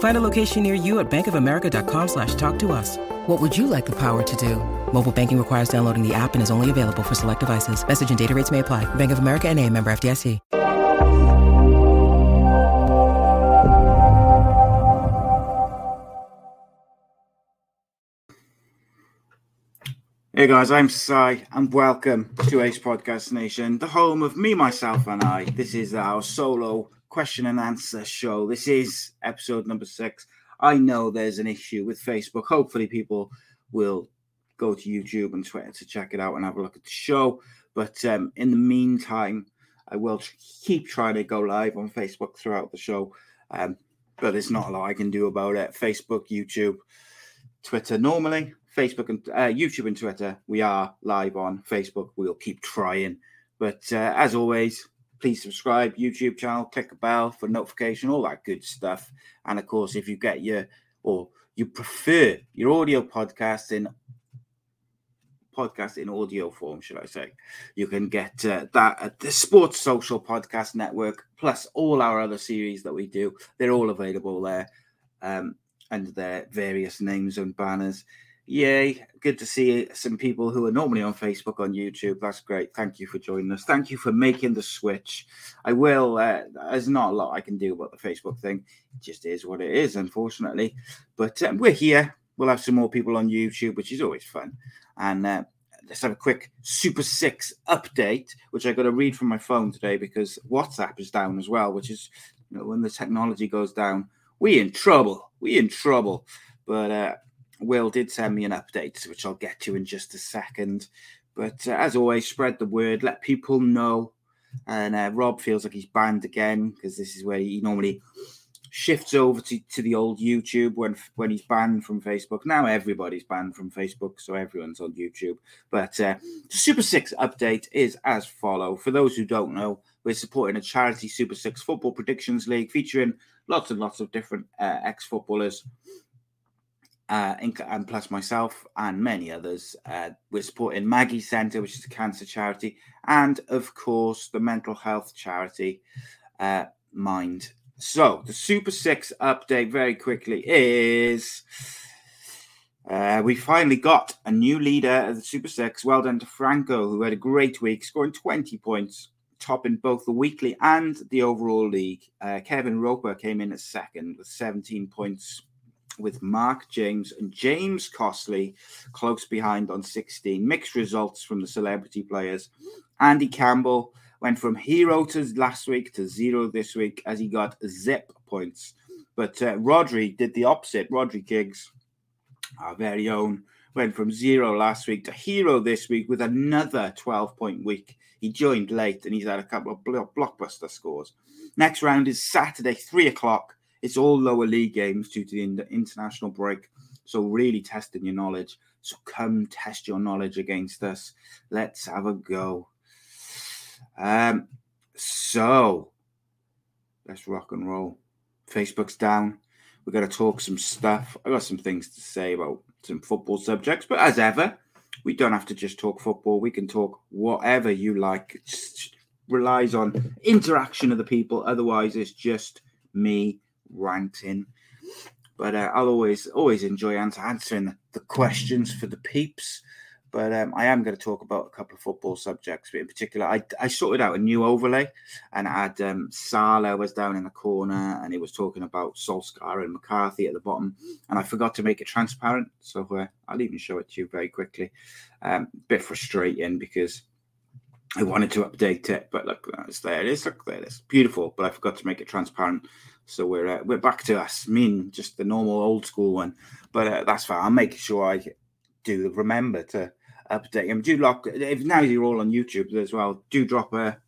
Find a location near you at bankofamerica.com slash talk to us. What would you like the power to do? Mobile banking requires downloading the app and is only available for select devices. Message and data rates may apply. Bank of America and a member FDIC. Hey guys, I'm Si, and welcome to Ace Podcast Nation, the home of me, myself, and I. This is our solo question and answer show. This is episode number six. I know there's an issue with Facebook. Hopefully, people will go to YouTube and Twitter to check it out and have a look at the show. But um, in the meantime, I will keep trying to go live on Facebook throughout the show. Um, but there's not a lot I can do about it. Facebook, YouTube, Twitter normally. Facebook and uh, YouTube and Twitter, we are live on Facebook. We'll keep trying. But uh, as always, please subscribe YouTube channel, click a bell for notification, all that good stuff. And of course, if you get your or you prefer your audio podcast in podcast in audio form, should I say, you can get uh, that at the Sports Social Podcast Network, plus all our other series that we do. They're all available there um, under their various names and banners. Yay. Good to see some people who are normally on Facebook, on YouTube. That's great. Thank you for joining us. Thank you for making the switch. I will, uh, there's not a lot I can do about the Facebook thing. It just is what it is, unfortunately. But um, we're here. We'll have some more people on YouTube, which is always fun. And uh, let's have a quick Super Six update, which I got to read from my phone today because WhatsApp is down as well, which is, you know, when the technology goes down, we in trouble. We in trouble. But, uh, Will did send me an update, which I'll get to in just a second. But uh, as always, spread the word, let people know. And uh, Rob feels like he's banned again because this is where he normally shifts over to, to the old YouTube when when he's banned from Facebook. Now everybody's banned from Facebook, so everyone's on YouTube. But uh, the Super Six update is as follow. For those who don't know, we're supporting a charity Super Six football predictions league featuring lots and lots of different uh, ex footballers uh, and plus myself and many others. Uh, we're supporting Maggie Centre, which is a cancer charity, and of course the mental health charity, uh, Mind. So the Super Six update very quickly is. Uh, we finally got a new leader of the Super Six. Well done to Franco, who had a great week, scoring 20 points, topping both the weekly and the overall league. Uh, Kevin Roper came in at second with 17 points with Mark James and James Costley close behind on 16. Mixed results from the celebrity players. Andy Campbell went from hero to last week to zero this week as he got zip points. But uh, Rhodri did the opposite. Rhodri Giggs, our very own, went from zero last week to hero this week with another 12 point week. He joined late and he's had a couple of blockbuster scores. Next round is Saturday, three o'clock. It's all lower league games due to the international break. So, really testing your knowledge. So, come test your knowledge against us. Let's have a go. Um, so, let's rock and roll. Facebook's down. We're going to talk some stuff. I got some things to say about some football subjects, but as ever, we don't have to just talk football. We can talk whatever you like. It relies on interaction of the people. Otherwise, it's just me ranting. But uh, I'll always always enjoy answering the questions for the peeps. But um, I am going to talk about a couple of football subjects. But in particular, I, I sorted out a new overlay, and I had um, was down in the corner, and he was talking about Solskjaer and McCarthy at the bottom, and I forgot to make it transparent. So uh, I'll even show it to you very quickly. Um, bit frustrating because I wanted to update it, but look, it's there. It is. Look, there it is. Beautiful, but I forgot to make it transparent. So we're uh, we're back to us. Mean, just the normal old school one, but uh, that's fine. I'll make sure I do remember to update them. Do lock if now you're all on YouTube as well. Do drop a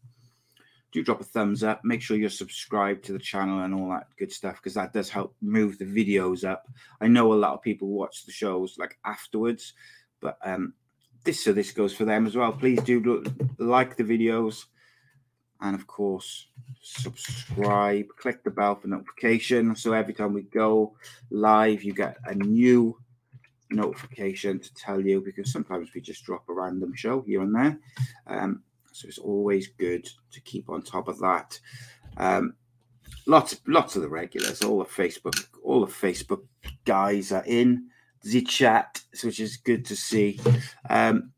do drop a thumbs up. Make sure you're subscribed to the channel and all that good stuff because that does help move the videos up. I know a lot of people watch the shows like afterwards, but um, this so this goes for them as well. Please do like the videos and of course subscribe. Click the bell for notification so every time we go live, you get a new notification to tell you because sometimes we just drop a random show here and there. Um, so it's always good to keep on top of that. Um, lots, lots of the regulars, all the Facebook, all the Facebook guys are in the chat, which is good to see. Um,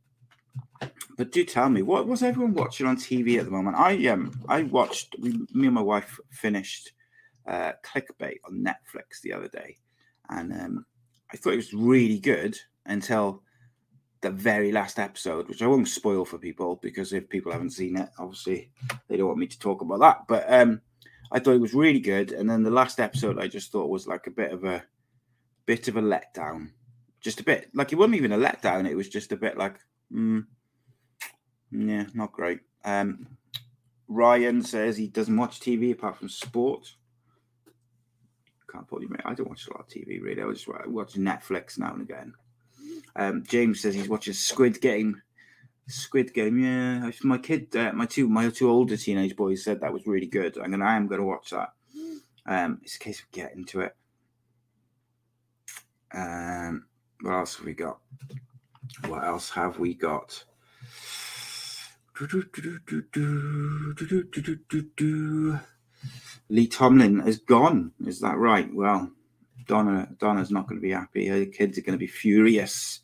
but do tell me, what was everyone watching on TV at the moment? I um, I watched. Me and my wife finished uh, Clickbait on Netflix the other day, and um, I thought it was really good until the very last episode, which I won't spoil for people because if people haven't seen it, obviously they don't want me to talk about that. But um, I thought it was really good, and then the last episode I just thought was like a bit of a bit of a letdown, just a bit like it wasn't even a letdown. It was just a bit like, mm, yeah, not great. Um, Ryan says he doesn't watch TV apart from sport. Can't you, mate. I don't watch a lot of TV really. I just watch Netflix now and again. Um, James says he's watching Squid Game. Squid Game, yeah. My kid, uh, my two, my two older teenage boys said that was really good. I'm gonna, I am gonna watch that. Um, it's a case of getting to it. Um, what else have we got? What else have we got? Lee Tomlin is gone. Is that right? Well, Donna Donna's not going to be happy. Her kids are going to be furious.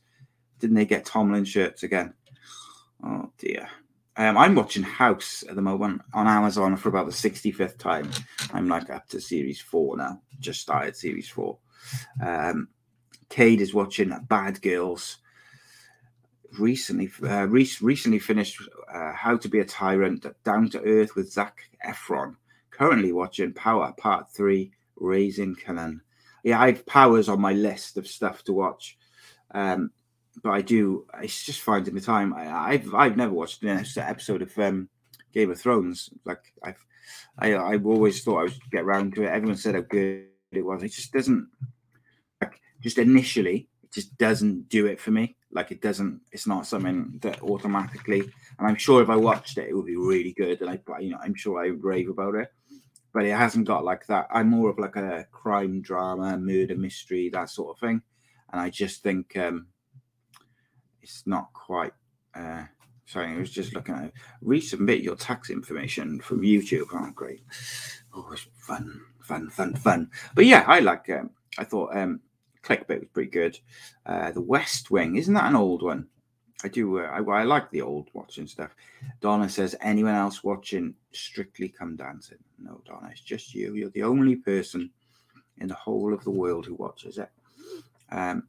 Didn't they get Tomlin shirts again? Oh dear. Um, I'm watching House at the moment on Amazon for about the 65th time. I'm like up to series four now. Just started series four. Um, Cade is watching Bad Girls. Recently, uh, re- recently finished uh, How to Be a Tyrant, Down to Earth with Zac Efron. Currently watching Power Part Three, Raising Kanan yeah, I have powers on my list of stuff to watch. Um, but I do. It's just finding the time. I, have I've never watched an episode of um, Game of Thrones. Like I've I I've always thought I would get around to it. Everyone said how good it was. It just doesn't. Just initially, it just doesn't do it for me. Like it doesn't. It's not something that automatically. And I'm sure if I watched it, it would be really good. And I, you know, I'm sure I would rave about it but it hasn't got like that. I'm more of like a crime drama, murder mystery, that sort of thing. And I just think um, it's not quite. Uh, sorry, I was just looking at it. resubmit your tax information from YouTube. Oh, great! Oh, it's fun, fun, fun, fun. But yeah, I like. Um, I thought um, Clickbait was pretty good. Uh, the West Wing isn't that an old one? I do. Uh, I, I, like the old watching stuff. Donna says, anyone else watching Strictly Come Dancing? No, Donna, it's just you. You're the only person in the whole of the world who watches it. Um,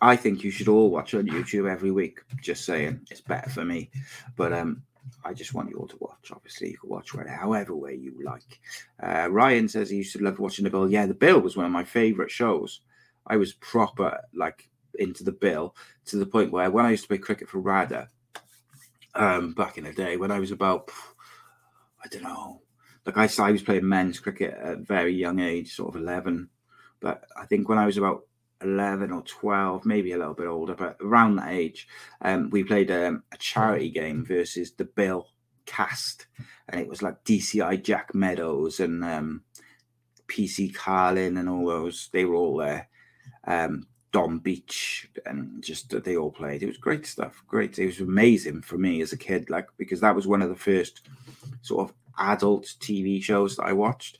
I think you should all watch on YouTube every week. Just saying, it's better for me. But um, I just want you all to watch. Obviously, you can watch whatever, however way you like. Uh, Ryan says he used to love watching The Bill. Yeah, The Bill was one of my favorite shows. I was proper like into the bill to the point where when I used to play cricket for RADA um, back in the day, when I was about, I don't know, like I, I was playing men's cricket at a very young age, sort of 11. But I think when I was about 11 or 12, maybe a little bit older, but around that age, um, we played um, a charity game versus the Bill cast. And it was like DCI Jack Meadows and um, PC Carlin and all those. They were all there. Um, Dom Beach, and just that they all played. It was great stuff. Great. It was amazing for me as a kid, like because that was one of the first sort of adult TV shows that I watched.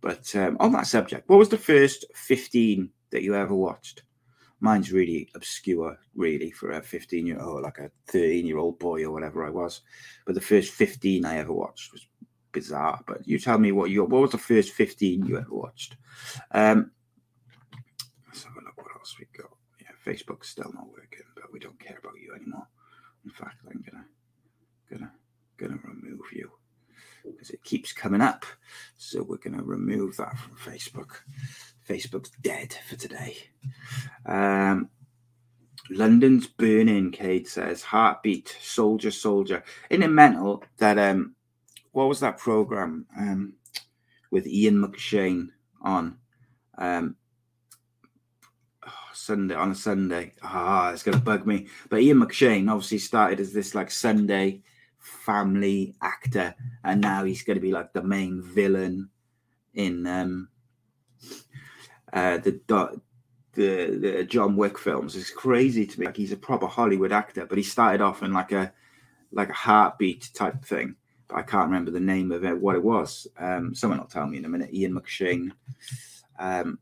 But um, on that subject, what was the first 15 that you ever watched? Mine's really obscure, really, for a 15 year old, like a 13 year old boy or whatever I was. But the first 15 I ever watched was bizarre. But you tell me what you what was the first 15 you ever watched? Um, else we got? Yeah, Facebook's still not working, but we don't care about you anymore. In fact, I'm gonna gonna gonna remove you because it keeps coming up. So we're gonna remove that from Facebook. Facebook's dead for today. Um, London's burning, Cade says. Heartbeat, soldier, soldier. In a mental that um what was that program um with Ian McShane on um Sunday on a Sunday? Ah, it's gonna bug me. But Ian McShane obviously started as this like Sunday family actor, and now he's gonna be like the main villain in um uh the the, the John Wick films. It's crazy to me. Like he's a proper Hollywood actor, but he started off in like a like a heartbeat type thing. But I can't remember the name of it, what it was. Um, someone will tell me in a minute. Ian McShane. Um,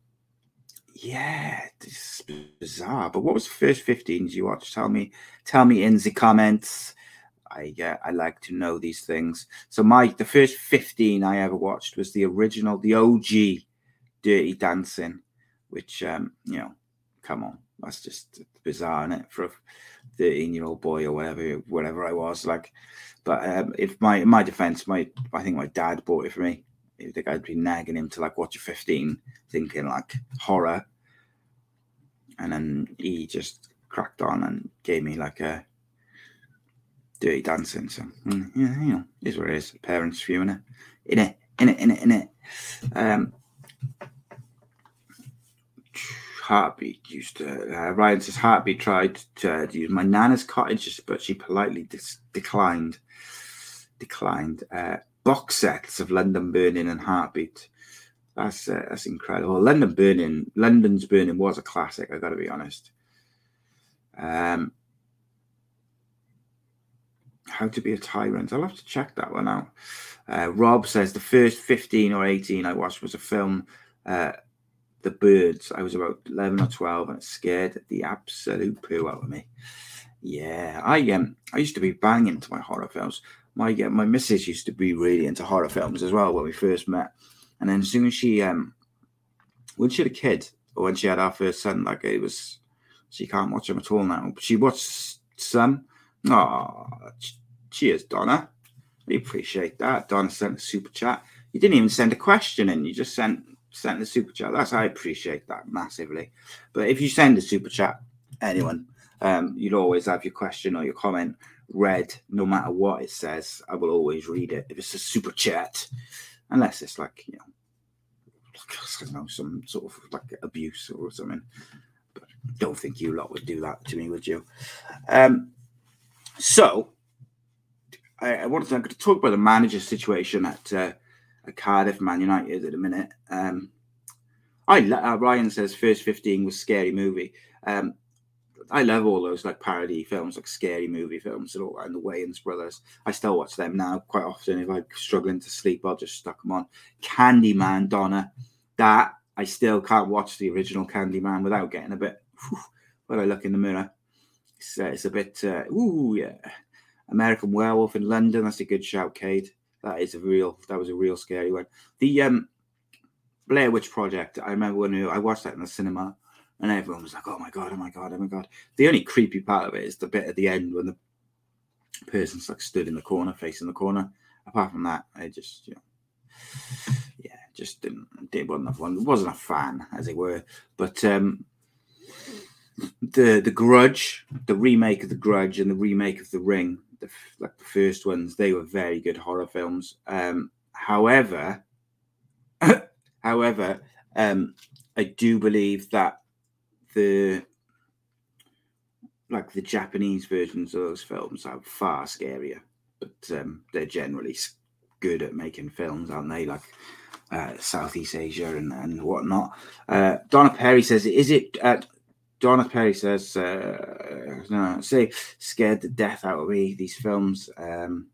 yeah, this is bizarre. But what was the first 15s you watched? Tell me, tell me in the comments. I uh, I like to know these things. So my the first 15 I ever watched was the original, the OG Dirty Dancing which um, you know, come on, that's just bizarre, is it, for a 13 year old boy or whatever, whatever I was like. But um, if my in my defense, my I think my dad bought it for me. I'd be nagging him to like watch a 15, thinking like horror, and then he just cracked on and gave me like a dirty dancing. So mm, yeah, you know, is what it is. Parents viewing it, in it, in it, in it, in it. Um, Heartbeat used to. Uh, Ryan says Heartbeat tried to, uh, to use my nana's cottage, but she politely dis- declined. Declined. Uh, box sets of London Burning and Heartbeat. That's uh, that's incredible. London Burning, London's Burning was a classic. I got to be honest. Um, how to be a tyrant. I'll have to check that one out. Uh, Rob says the first 15 or 18 I watched was a film uh, the birds. I was about 11 or 12 and it scared the absolute poo out of me. Yeah, I um, I used to be banging to my horror films. My uh, my missus used to be really into horror films as well when we first met. And then as soon as she um, when she had a kid or when she had our first son, like it was, she can't watch them at all now. But she watched some. Oh, cheers, Donna. We appreciate that. Donna sent a super chat. You didn't even send a question in. You just sent sent the super chat. That's I appreciate that massively. But if you send a super chat, anyone, um, you'd always have your question or your comment read, no matter what it says. I will always read it if it's a super chat, unless it's like you know, I don't know, some sort of like abuse or something. But don't think you lot would do that to me, would you? Um, so I, I wanted to, to talk about the manager situation at. Uh, Cardiff Man United at a minute. Um, I uh, Ryan says first fifteen was scary movie. Um, I love all those like parody films, like scary movie films, and all and the Wayans brothers. I still watch them now quite often. If I'm struggling to sleep, I'll just stuck them on. Candyman, Donna, that I still can't watch the original Candyman without getting a bit. Whew, when I look in the mirror, it's, uh, it's a bit. Uh, ooh, yeah. American Werewolf in London. That's a good shout, Cade. That is a real. That was a real scary one. The um, Blair Witch Project. I remember when I watched that in the cinema, and everyone was like, "Oh my god! Oh my god! Oh my god!" The only creepy part of it is the bit at the end when the person's like stood in the corner, facing the corner. Apart from that, I just, you know, yeah, just didn't. It wasn't a wasn't a fan, as it were. But um, the the Grudge, the remake of the Grudge, and the remake of the Ring the like the first ones, they were very good horror films. Um, however, however, um, I do believe that the like the Japanese versions of those films are far scarier, but um, they're generally good at making films, aren't they? Like uh, Southeast Asia and, and whatnot. Uh, Donna Perry says, "Is it uh, Donna Perry says, uh, no, say, scared the death out of me, these films. Um,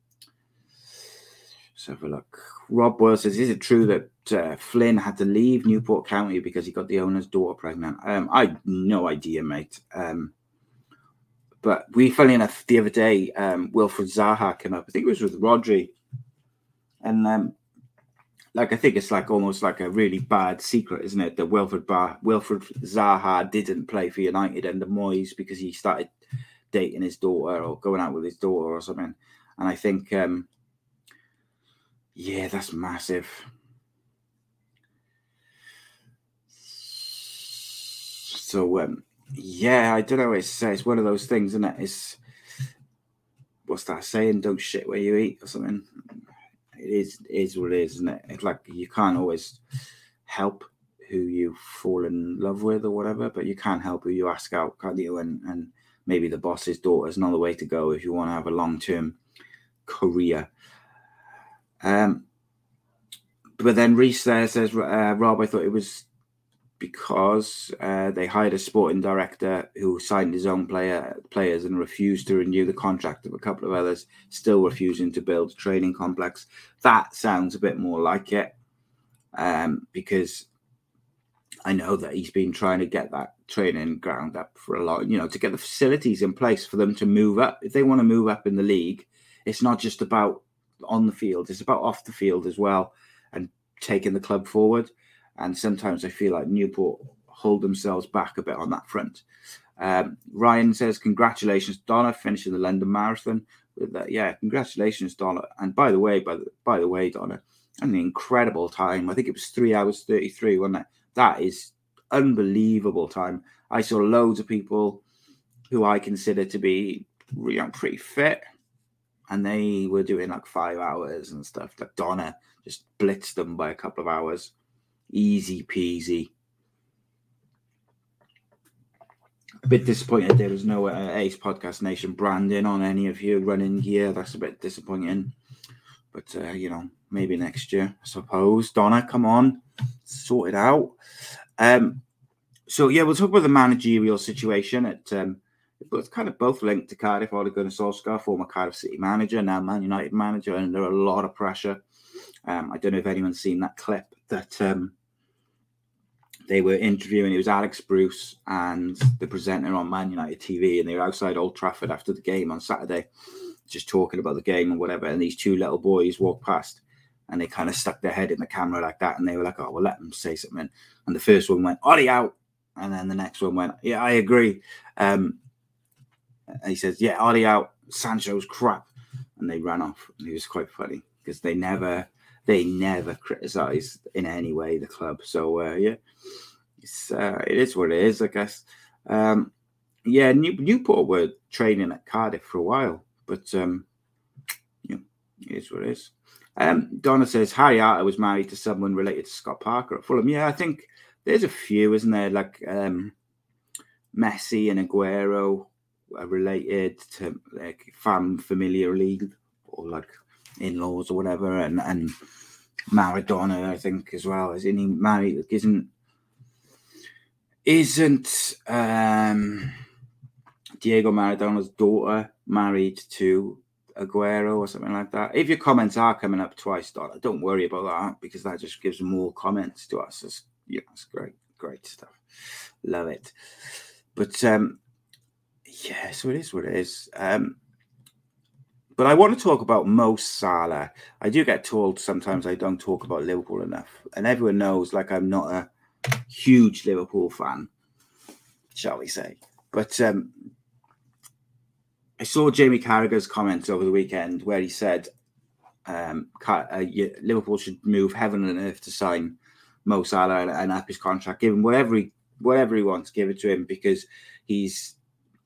let's have a look. Rob Boyle says, is it true that uh, Flynn had to leave Newport County because he got the owner's daughter pregnant? Um, I no idea, mate. Um, but we, funny enough, the other day, um, Wilfred Zaha came up. I think it was with Rhodri. And um, like I think it's like almost like a really bad secret, isn't it? That Wilfred Bar Wilfred Zaha didn't play for United and the Moyes because he started dating his daughter or going out with his daughter or something. And I think, um, yeah, that's massive. So, um, yeah, I don't know. It's it's one of those things, isn't it? It's what's that saying? Don't shit where you eat or something. It is what it is, isn't it? It's like you can't always help who you fall in love with or whatever, but you can't help who you ask out, can't you? And and maybe the boss's daughter is not the way to go if you want to have a long term career. Um, but then Reese there says, uh, Rob, I thought it was because uh, they hired a sporting director who signed his own player players and refused to renew the contract of a couple of others, still refusing to build a training complex. That sounds a bit more like it, um, because I know that he's been trying to get that training ground up for a lot, you know, to get the facilities in place for them to move up. If they want to move up in the league, it's not just about on the field; it's about off the field as well, and taking the club forward and sometimes I feel like Newport hold themselves back a bit on that front. Um, Ryan says, "Congratulations, Donna, finishing the London Marathon." With that, yeah, congratulations, Donna. And by the way, by the by the way, Donna, an incredible time. I think it was three hours thirty three, wasn't it? That is unbelievable time. I saw loads of people who I consider to be you know, pretty fit, and they were doing like five hours and stuff. Like Donna just blitzed them by a couple of hours. Easy peasy. A bit disappointed there was no uh, Ace Podcast Nation branding on any of your running gear. That's a bit disappointing. But, uh, you know, maybe next year, I suppose. Donna, come on, sort it out. Um, so, yeah, we'll talk about the managerial situation at. Um, but it's kind of both linked to Cardiff. Ole Gunnar Solskjaer, former Cardiff City manager, now Man United manager, and are a lot of pressure. Um, I don't know if anyone's seen that clip that um, they were interviewing. It was Alex Bruce and the presenter on Man United TV, and they were outside Old Trafford after the game on Saturday, just talking about the game and whatever. And these two little boys walked past, and they kind of stuck their head in the camera like that, and they were like, "Oh, well, let them say something." And the first one went, "Ollie out," and then the next one went, "Yeah, I agree." Um, he says, "Yeah, Ollie out. Sancho's crap," and they ran off. And it was quite funny because they never they never criticize in any way the club. So uh, yeah, it's uh, it is what it is, I guess. Um, yeah, New, Newport were training at Cardiff for a while, but um, yeah, it is what it is. Um, Donna says Harry Arter was married to someone related to Scott Parker at Fulham. Yeah, I think there's a few, isn't there? Like um, Messi and Aguero are related to like fam familiarly or like in-laws or whatever, and and Maradona, I think, as well. Isn't he married? Isn't isn't um, Diego Maradona's daughter married to Aguero or something like that? If your comments are coming up twice, Donna, don't worry about that because that just gives more comments to us. It's, yeah, it's great, great stuff. Love it. But um, yeah, so it is what it is. Um, but I want to talk about Mo Salah. I do get told sometimes I don't talk about Liverpool enough, and everyone knows like I'm not a huge Liverpool fan, shall we say? But um, I saw Jamie Carragher's comments over the weekend where he said um, uh, Liverpool should move heaven and earth to sign Mo Salah and, and up his contract, give him whatever he whatever he wants, give it to him because he's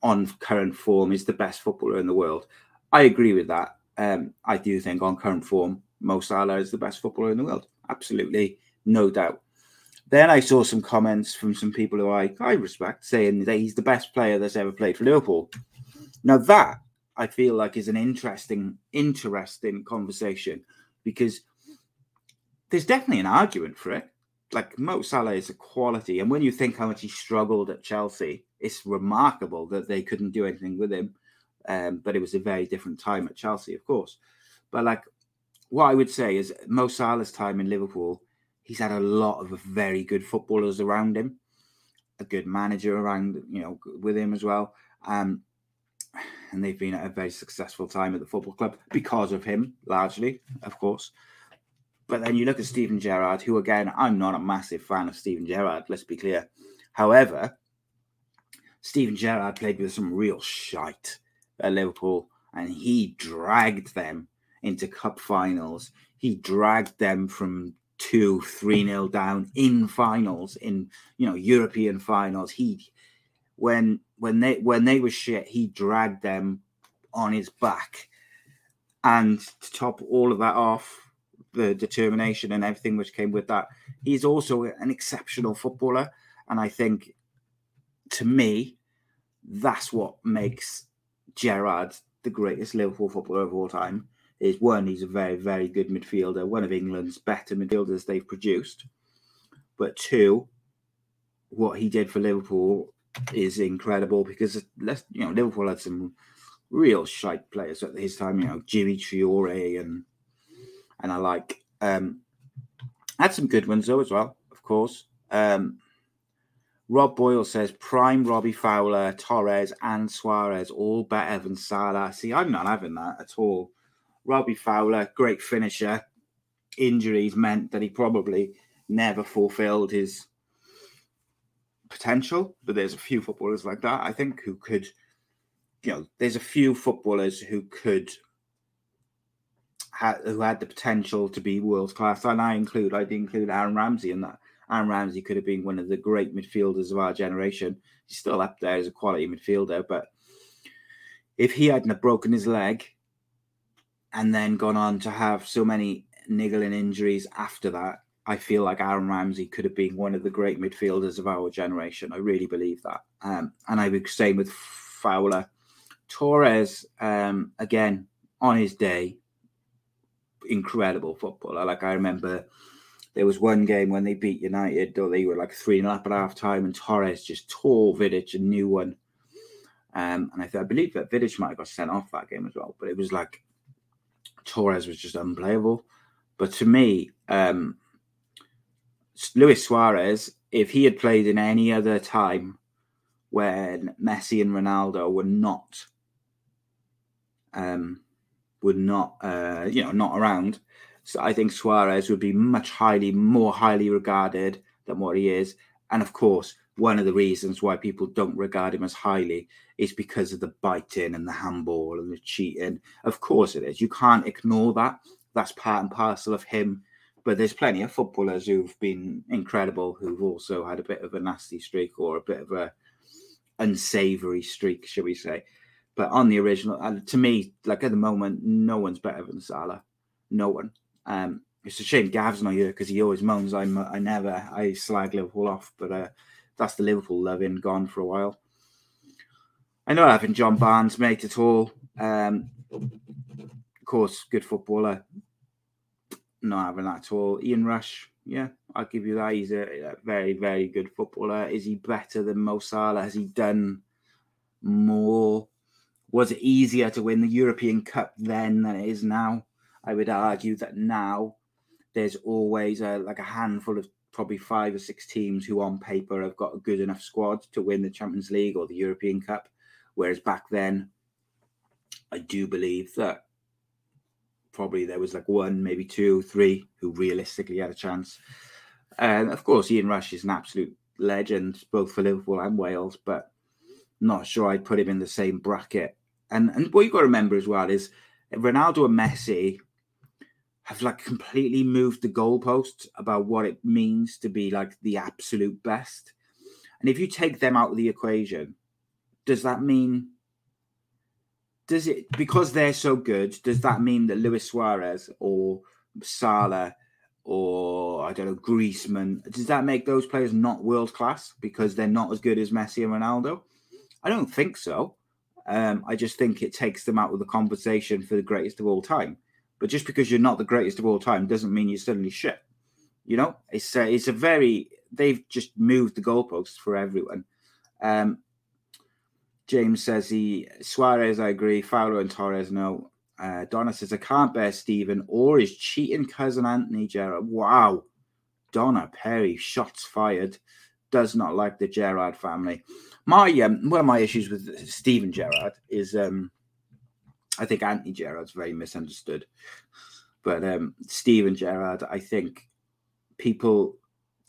on current form. is the best footballer in the world. I agree with that. Um, I do think on current form, Mo Salah is the best footballer in the world. Absolutely, no doubt. Then I saw some comments from some people who I, I respect saying that he's the best player that's ever played for Liverpool. Now that I feel like is an interesting, interesting conversation because there's definitely an argument for it. Like Mo Salah is a quality, and when you think how much he struggled at Chelsea, it's remarkable that they couldn't do anything with him. Um, but it was a very different time at Chelsea, of course. But like what I would say is Mo Salah's time in Liverpool, he's had a lot of very good footballers around him, a good manager around, you know, with him as well. Um, and they've been at a very successful time at the football club because of him, largely, of course. But then you look at Steven Gerrard, who again, I'm not a massive fan of Steven Gerrard, let's be clear. However, Steven Gerrard played with some real shite at Liverpool and he dragged them into cup finals. He dragged them from two, three nil down in finals, in you know European finals. He when when they when they were shit, he dragged them on his back. And to top all of that off, the determination and everything which came with that, he's also an exceptional footballer. And I think to me, that's what makes Gerrard the greatest Liverpool footballer of all time. Is one, he's a very, very good midfielder, one of England's better midfielders they've produced. But two, what he did for Liverpool is incredible because let's you know Liverpool had some real shite players at his time. You know Djimi Traore and and I like um had some good ones though as well, of course. Um Rob Boyle says prime Robbie Fowler, Torres, and Suarez all better than Salah. See, I'm not having that at all. Robbie Fowler, great finisher. Injuries meant that he probably never fulfilled his potential, but there's a few footballers like that, I think, who could, you know, there's a few footballers who could, ha- who had the potential to be world class. And I include, I include Aaron Ramsey in that. Aaron Ramsey could have been one of the great midfielders of our generation. He's still up there as a quality midfielder, but if he hadn't broken his leg and then gone on to have so many niggling injuries after that, I feel like Aaron Ramsey could have been one of the great midfielders of our generation. I really believe that. Um, and I would say with Fowler. Torres, um, again, on his day, incredible footballer. Like I remember there was one game when they beat United, or they were like 3 0 up at half time, and Torres just tore Vidic a new one. Um, and I, th- I believe that Vidic might have got sent off that game as well, but it was like Torres was just unplayable. But to me, um, Luis Suarez, if he had played in any other time when Messi and Ronaldo were not, um, were not, uh, you know, not around, so I think Suarez would be much highly more highly regarded than what he is. And of course, one of the reasons why people don't regard him as highly is because of the biting and the handball and the cheating. Of course, it is. You can't ignore that. That's part and parcel of him but there's plenty of footballers who've been incredible who've also had a bit of a nasty streak or a bit of a unsavory streak, shall we say? But on the original, uh, to me, like at the moment, no one's better than Salah. No one. Um, it's a shame Gav's not here because he always moans. I'm, I never, I slag Liverpool off, but uh, that's the Liverpool loving gone for a while. I know I haven't John Barnes mate at all. Um, of course, good footballer, not having that at all. Ian Rush, yeah, I'll give you that. He's a, a, very, very good footballer. Is he better than Mo Salah? Has he done more? Was it easier to win the European Cup then than it is now? I would argue that now there's always a, like a handful of probably five or six teams who on paper have got a good enough squad to win the Champions League or the European Cup. Whereas back then, I do believe that probably there was like one, maybe two, three who realistically had a chance. And of course, Ian Rush is an absolute legend, both for Liverpool and Wales, but not sure I'd put him in the same bracket. And and what you've got to remember as well is Ronaldo and Messi have like completely moved the goalposts about what it means to be like the absolute best. And if you take them out of the equation, does that mean does it because they're so good? Does that mean that Luis Suarez or Salah or I don't know Griezmann does that make those players not world class because they're not as good as Messi and Ronaldo? I don't think so. Um, I just think it takes them out of the conversation for the greatest of all time. But just because you're not the greatest of all time doesn't mean you're suddenly shit. You know, it's a, it's a very they've just moved the goalposts for everyone. Um, James says he Suarez, I agree. Fowler and Torres, no. Uh, Donna says I can't bear Stephen or his cheating cousin Anthony Gerrard. Wow, Donna Perry, shots fired. Does not like the Gerrard family. My um, one of my issues with Stephen Gerrard is um, I think Anthony Gerrard's very misunderstood, but um, Stephen Gerrard, I think people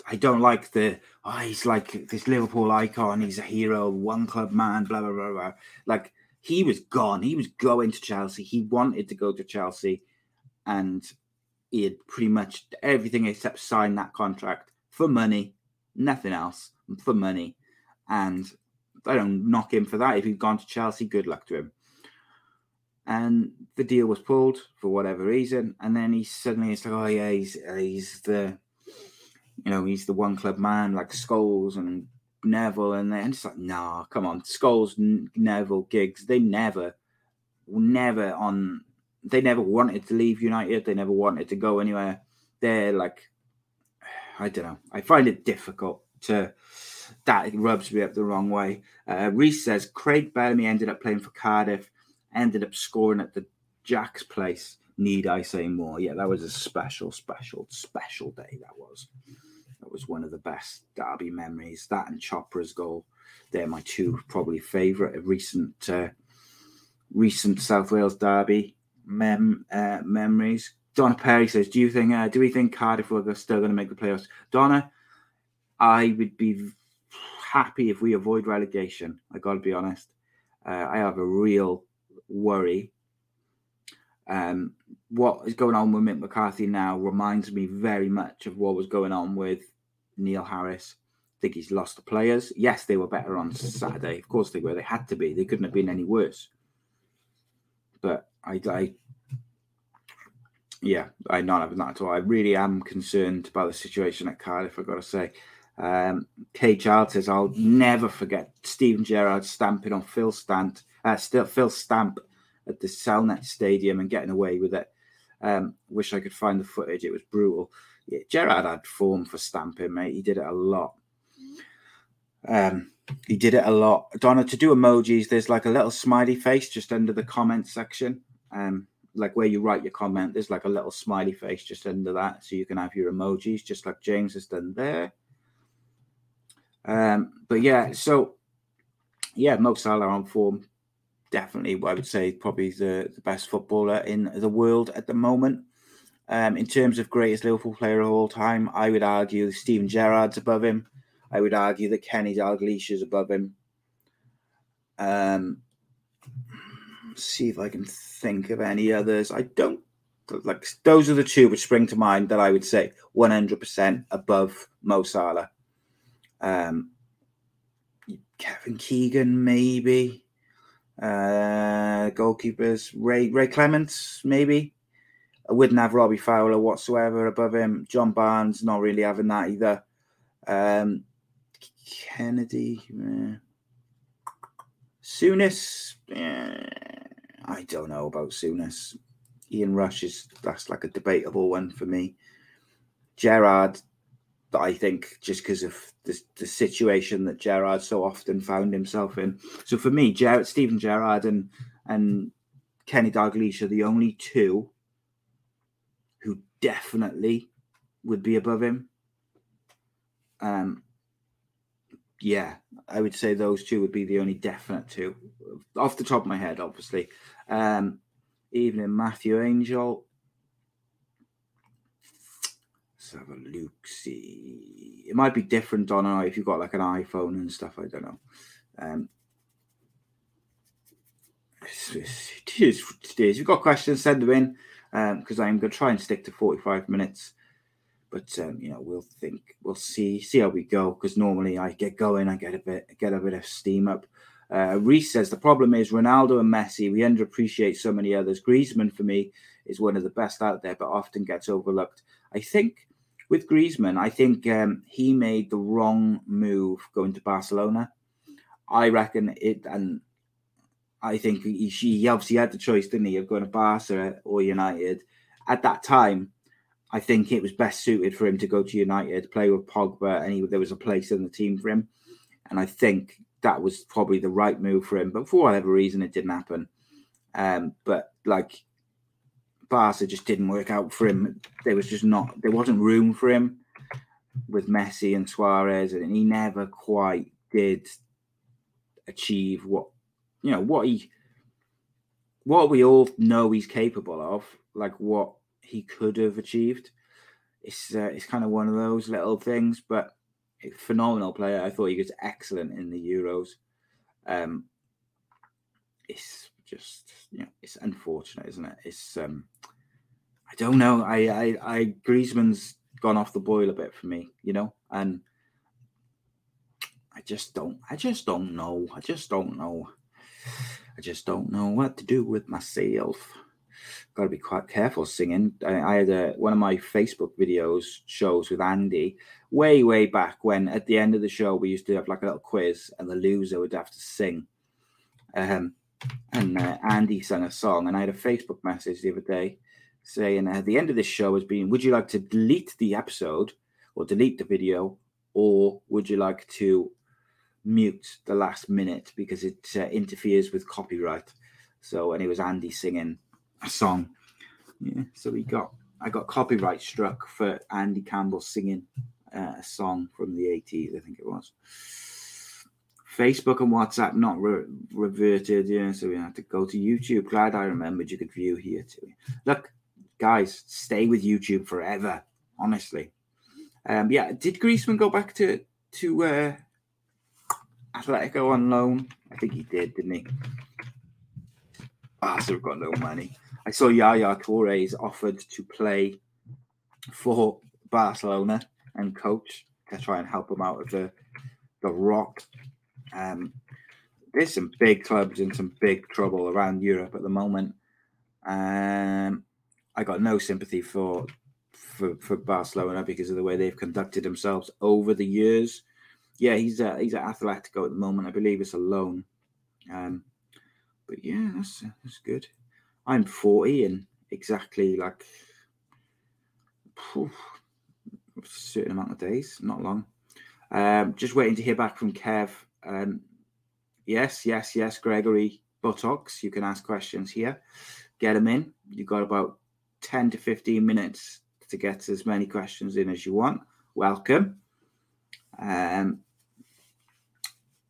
I don't like the oh he's like this Liverpool icon, he's a hero, one club man, blah blah blah blah. Like he was gone. He was going to Chelsea. He wanted to go to Chelsea, and he had pretty much everything except sign that contract for money, nothing else for money. And I don't knock him for that. If he'd gone to Chelsea, good luck to him. And the deal was pulled for whatever reason, and then he suddenly it's like, oh yeah, he's he's the, you know, he's the one club man like Scholes and Neville, and then it's like, nah, come on, Scholes, Neville, Giggs, they never, never on, they never wanted to leave United. They never wanted to go anywhere. They're like, I don't know. I find it difficult to. That rubs me up the wrong way. Uh, Reese says Craig Bellamy ended up playing for Cardiff, ended up scoring at the Jack's place. Need I say more? Yeah, that was a special, special, special day. That was. That was one of the best derby memories. That and Chopra's goal. They're my two probably favourite recent uh, recent South Wales derby mem uh, memories. Donna Perry says, "Do you think? Uh, do we think Cardiff are still going to make the playoffs?" Donna, I would be happy if we avoid relegation. I got to be honest. Uh, I have a real worry. Um, what is going on with Mick McCarthy now reminds me very much of what was going on with Neil Harris. I think he's lost the players. Yes, they were better on Saturday. Of course they were. They had to be. They couldn't have been any worse. But I, I yeah, I'm not having that at all. I really am concerned about the situation at Cardiff. I've got to say. Um, Kay Child says, "I'll never forget Stephen Gerrard stamping on Phil Stant, uh, still Phil Stamp at the Cellnet Stadium and getting away with it. Um, wish I could find the footage. It was brutal. Yeah, Gerrard had form for stamping, mate. He did it a lot. Um, he did it a lot. Donna, to do emojis, there's like a little smiley face just under the comment section. Um, like where you write your comment, there's like a little smiley face just under that, so you can have your emojis, just like James has done there. Um, but yeah, so yeah, Mo Salah on form definitely, I would say, probably the, the best footballer in the world at the moment. Um, in terms of greatest Liverpool player of all time, I would argue Steven Gerrard's above him. I would argue that Kenny Dalglish is above him. Um, see if I can think of any others. I don't like those are the two which spring to mind that I would say 100% above Mo Salah. Um, Kevin Keegan, maybe. Uh, goalkeepers, Ray Ray Clemence maybe. I wouldn't have Robbie Fowler whatsoever above him. John Barnes, not really having that either. Um, Kennedy. Souness, eh. I don't know about Souness. Ian Rush is that's like a debatable one for me. Gerrard, I think just because of the, the situation that Gerrard so often found himself in. So for me, Steven Gerrard and and Kenny Dalglish are the only two who definitely would be above him. Um, yeah, I would say those two would be the only definite two, off the top of my head, obviously. Um, evening, Matthew Angel. Let's have a look. See, it might be different, Donna, if you've got like an iPhone and stuff. I don't know. Um, it is, it is. If you've got questions, send them in um because I'm going to try and stick to 45 minutes. But um, you know, we'll think, we'll see, see how we go. Because normally I get going, I get a bit, get a bit of steam up. Uh, Reese says the problem is Ronaldo and Messi. We underappreciate so many others. Griezmann for me is one of the best out there, but often gets overlooked. I think with Griezmann, I think um, he made the wrong move going to Barcelona. I reckon it, and I think he, he obviously had the choice, didn't he, of going to Barca or United. At that time, I think it was best suited for him to go to United, play with Pogba, and he, there was a place in the team for him. And I think that was probably the right move for him. But for whatever reason, it didn't happen. Um, but like Barca just didn't work out for him. There was just not there wasn't room for him with Messi and Suarez, and he never quite did achieve what you know what he what we all know he's capable of, like what he could have achieved. It's uh, it's kind of one of those little things, but a phenomenal player. I thought he was excellent in the Euros. Um, it's just you know it's unfortunate, isn't it? It's um I don't know. I I, I Griezmann's gone off the boil a bit for me, you know, and I just don't. I just don't know. I just don't know. I just don't know what to do with myself. Got to be quite careful singing. I, I had a, one of my Facebook videos shows with Andy way, way back when at the end of the show we used to have like a little quiz and the loser would have to sing. Um, and uh, Andy sang a song, and I had a Facebook message the other day saying at the end of this show has been, would you like to delete the episode or delete the video, or would you like to mute the last minute because it uh, interferes with copyright? So, and it was Andy singing a song. Yeah, so we got I got copyright struck for Andy Campbell singing uh, a song from the 80s, I think it was. Facebook and WhatsApp not re- reverted, yeah, so we have to go to YouTube. Glad I remembered you could view here too. Look, guys, stay with YouTube forever. Honestly, um, yeah. Did Griezmann go back to to uh, Atletico on loan? I think he did, didn't he? Barca have got no money. I saw Yaya Toure is offered to play for Barcelona and coach to try and help him out of the the rock. Um, there's some big clubs in some big trouble around Europe at the moment. Um, I got no sympathy for for for Barcelona because of the way they've conducted themselves over the years. Yeah, he's uh, he's at Atletico at the moment. I believe it's a loan. Um, but yeah, that's that's good. I'm 40 and exactly like a certain amount of days, not long. Um, just waiting to hear back from Kev. Um, yes, yes, yes, Gregory Buttocks. You can ask questions here. Get them in. You've got about 10 to 15 minutes to get as many questions in as you want. Welcome. Um,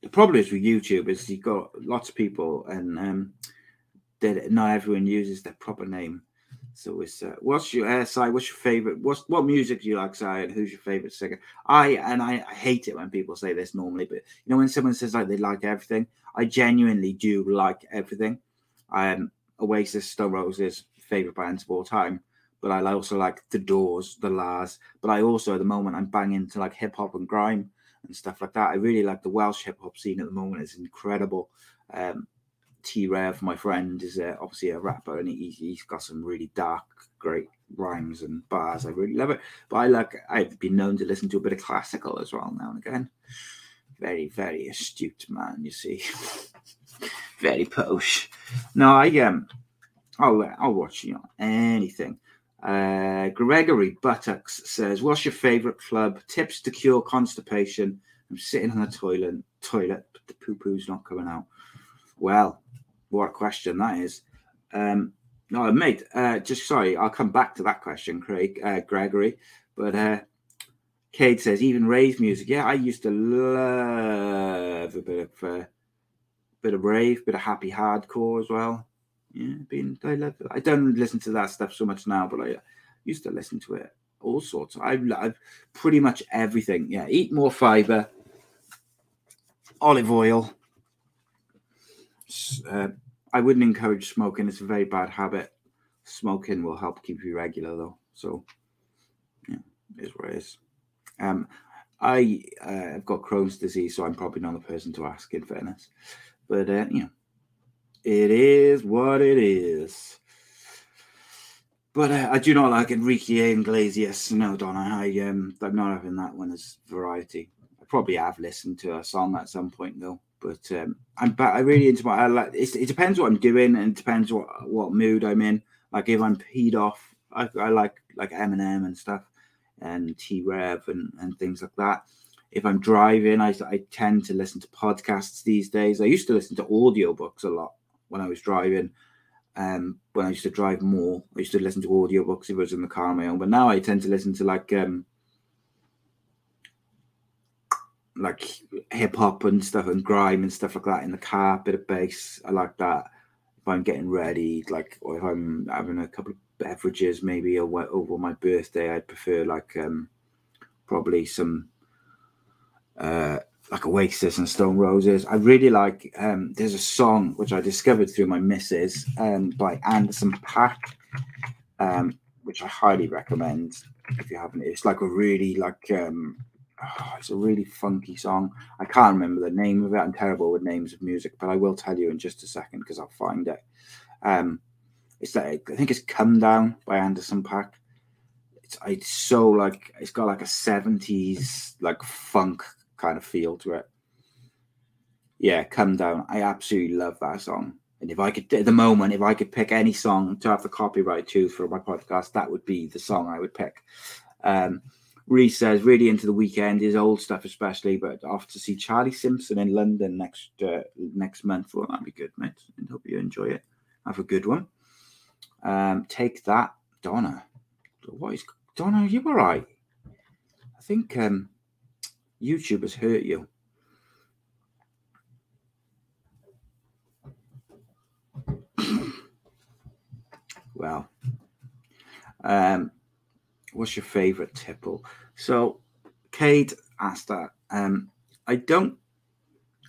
the problem is with YouTube is you've got lots of people and um, that not everyone uses their proper name. So uh, what's your uh, What's your favorite? What's what music do you like, Si? And who's your favorite singer? I and I, I hate it when people say this normally, but you know when someone says like they like everything, I genuinely do like everything. Um, Oasis, Stone Roses, favorite bands of all time. But I also like The Doors, The La's. But I also, at the moment, I'm banging to like hip hop and grime and stuff like that. I really like the Welsh hip hop scene at the moment. It's incredible. Um, T Rev, my friend, is uh, obviously a rapper and he, he's got some really dark, great rhymes and bars. I really love it. But I like, I've been known to listen to a bit of classical as well now and again. Very, very astute man, you see. very posh. No, I um I'll I'll watch you know anything. Uh, Gregory Buttocks says, "What's your favorite club? Tips to cure constipation. I'm sitting on the toilet, toilet, but the poo poo's not coming out. Well, what a question that is. Um, no, mate. Uh, just sorry, I'll come back to that question, Craig uh, Gregory. But uh, Cade says even rave music. Yeah, I used to love a bit of uh, bit of rave, bit of happy hardcore as well yeah, been I love I don't listen to that stuff so much now, but I used to listen to it all sorts. I love pretty much everything. Yeah, eat more fiber, olive oil. Uh, I wouldn't encourage smoking. It's a very bad habit. Smoking will help keep you regular, though. So, yeah, is what it is. Um, I uh, have got Crohn's disease, so I'm probably not the person to ask. In fairness, but uh, you know, it is what it is. But uh, I do not like Enrique Iglesias. No, Donna. I um, I'm not having that one as variety. I probably have listened to a song at some point though. But um, I'm but I really into my. I like it depends what I'm doing and it depends what what mood I'm in. Like if I'm peed off, I, I like like Eminem and stuff, and T Rev and and things like that. If I'm driving, I I tend to listen to podcasts these days. I used to listen to audiobooks a lot when I was driving. Um, when I used to drive more, I used to listen to audiobooks if I was in the car my own. But now I tend to listen to like um, like hip hop and stuff and grime and stuff like that in the car, bit of bass. I like that. If I'm getting ready, like, or if I'm having a couple of beverages, maybe over my birthday, I'd prefer like um, probably some uh, like Oasis and Stone Roses. I really like. Um, there's a song which I discovered through my missus um, by Anderson .Paak, um, which I highly recommend if you haven't. It's like a really like. Um, oh, it's a really funky song. I can't remember the name of it. I'm terrible with names of music, but I will tell you in just a second because I'll find it. Um, it's like I think it's "Come Down" by Anderson .Paak. It's it's so like it's got like a 70s like funk kind of feel to it. Yeah, come down. I absolutely love that song. And if I could, at the moment, if I could pick any song to have the copyright to for my podcast, that would be the song I would pick. Um, Reese says, really into the Weeknd, his old stuff especially, but off to see Charlie Simpson in London next uh, next month. Well, that'd be good, mate. And hope you enjoy it. Have a good one. Um, take that, Donna. What is Donna? Are You all right? I think um, YouTube has hurt you. well, um, what's your favorite tipple? So, Cade asked that. Um, I don't,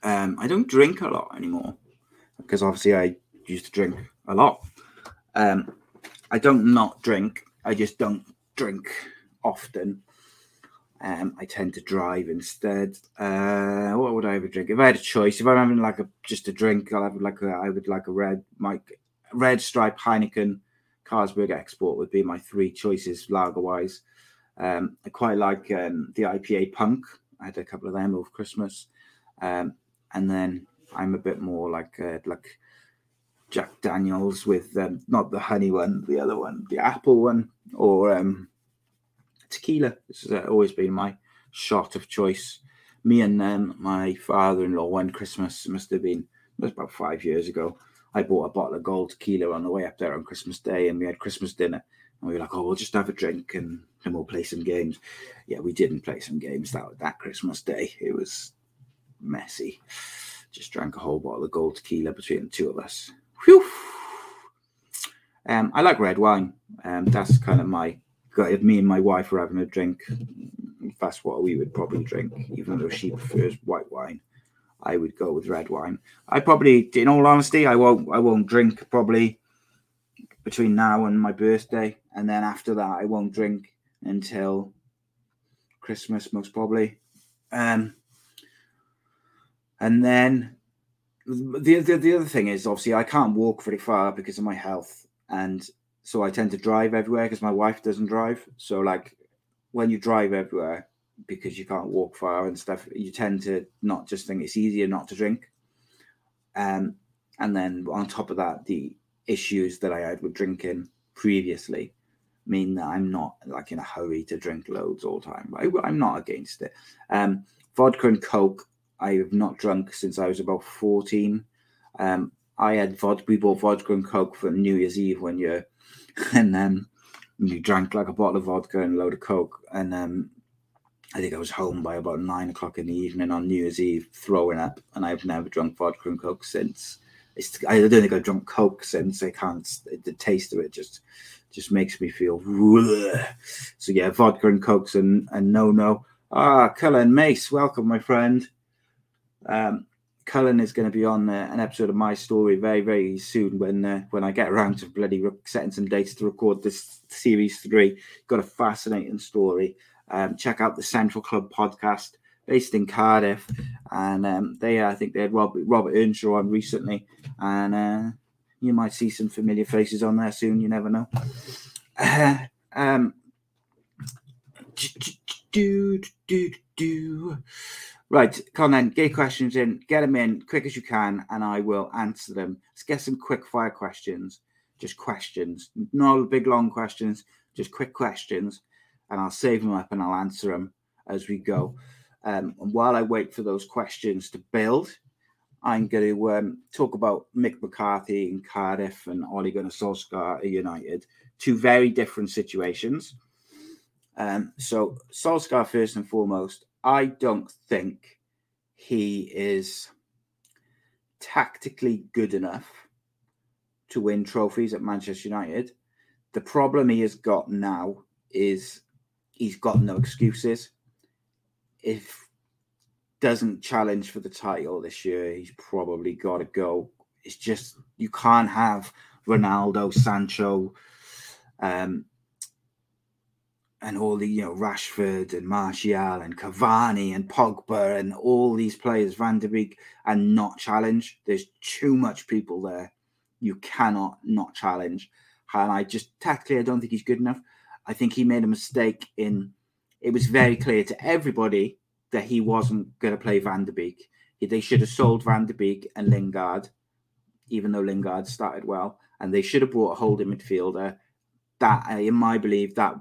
um, I don't drink a lot anymore because obviously I used to drink a lot. Um, I don't not drink. I just don't drink often. Um, I tend to drive instead. Uh, what would I ever drink? If I had a choice, if I'm having like a just a drink, I'll have like a I would like a red my red stripe Heineken Carlsberg Export would be my three choices lager wise. Um, I quite like um, the IPA Punk. I had a couple of them over Christmas, um, and then I'm a bit more like uh, like Jack Daniels with um, not the honey one, the other one, the apple one, or um, tequila. This has always been my shot of choice. Me and um, my father-in-law one Christmas must have been was about five years ago. I bought a bottle of gold tequila on the way up there on Christmas Day, and we had Christmas dinner. And we were like, "Oh, we'll just have a drink and, and we'll play some games." Yeah, we didn't play some games that that Christmas Day. It was messy. Just drank a whole bottle of gold tequila between the two of us. Whew. Um, I like red wine. Um, that's kind of my if me and my wife were having a drink, that's what we would probably drink, even though she prefers white wine. I would go with red wine. I probably, in all honesty, I won't. I won't drink probably between now and my birthday, and then after that, I won't drink until Christmas, most probably. Um, and then the, the the other thing is obviously I can't walk very far because of my health, and so I tend to drive everywhere because my wife doesn't drive. So like when you drive everywhere because you can't walk far and stuff, you tend to not just think it's easier not to drink. Um, and then on top of that, the issues that I had with drinking previously mean that I'm not like in a hurry to drink loads all the time. I, am not against it. Um, vodka and coke, I have not drunk since I was about 14. Um, I had vodka, we bought vodka and coke for New Year's Eve one year and um, you drank like a bottle of vodka and a load of coke. And um, I think I was home by about nine o'clock in the evening on New Year's Eve, throwing up. And I've never drunk vodka and coke since. It's, I don't think I've drunk coke since. I can't. The taste of it just just makes me feel. So yeah, vodka and cokes and and no no. Ah, Cullen Mace, welcome, my friend. Um, Cullen is going to be on uh, an episode of my story very, very soon when uh, when I get around to bloody setting some dates to record this series three. Got a fascinating story. Um, check out the Central Club podcast based in Cardiff, and um, they I think they had Robert Robert Earnshaw on recently, and uh, you might see some familiar faces on there soon. You never know. Uh, um, do do do. Right, come on then, get questions in, get them in quick as you can, and I will answer them. Let's get some quick fire questions, just questions, no big long questions, just quick questions, and I'll save them up and I'll answer them as we go. Um, and while I wait for those questions to build, I'm going to um, talk about Mick McCarthy in Cardiff and Ole Gunnar Solskjaer at United, two very different situations. Um, so Solskjaer first and foremost, I don't think he is tactically good enough to win trophies at Manchester United. The problem he has got now is he's got no excuses. If doesn't challenge for the title this year, he's probably got to go. It's just you can't have Ronaldo, Sancho, um, and all the you know Rashford and Martial and Cavani and Pogba and all these players, Van der Beek, and not challenge. There's too much people there. You cannot not challenge. And I just tactically, I don't think he's good enough. I think he made a mistake in. It was very clear to everybody that he wasn't going to play Van der Beek. They should have sold Van der Beek and Lingard, even though Lingard started well, and they should have brought a holding midfielder. That, uh, in my belief, that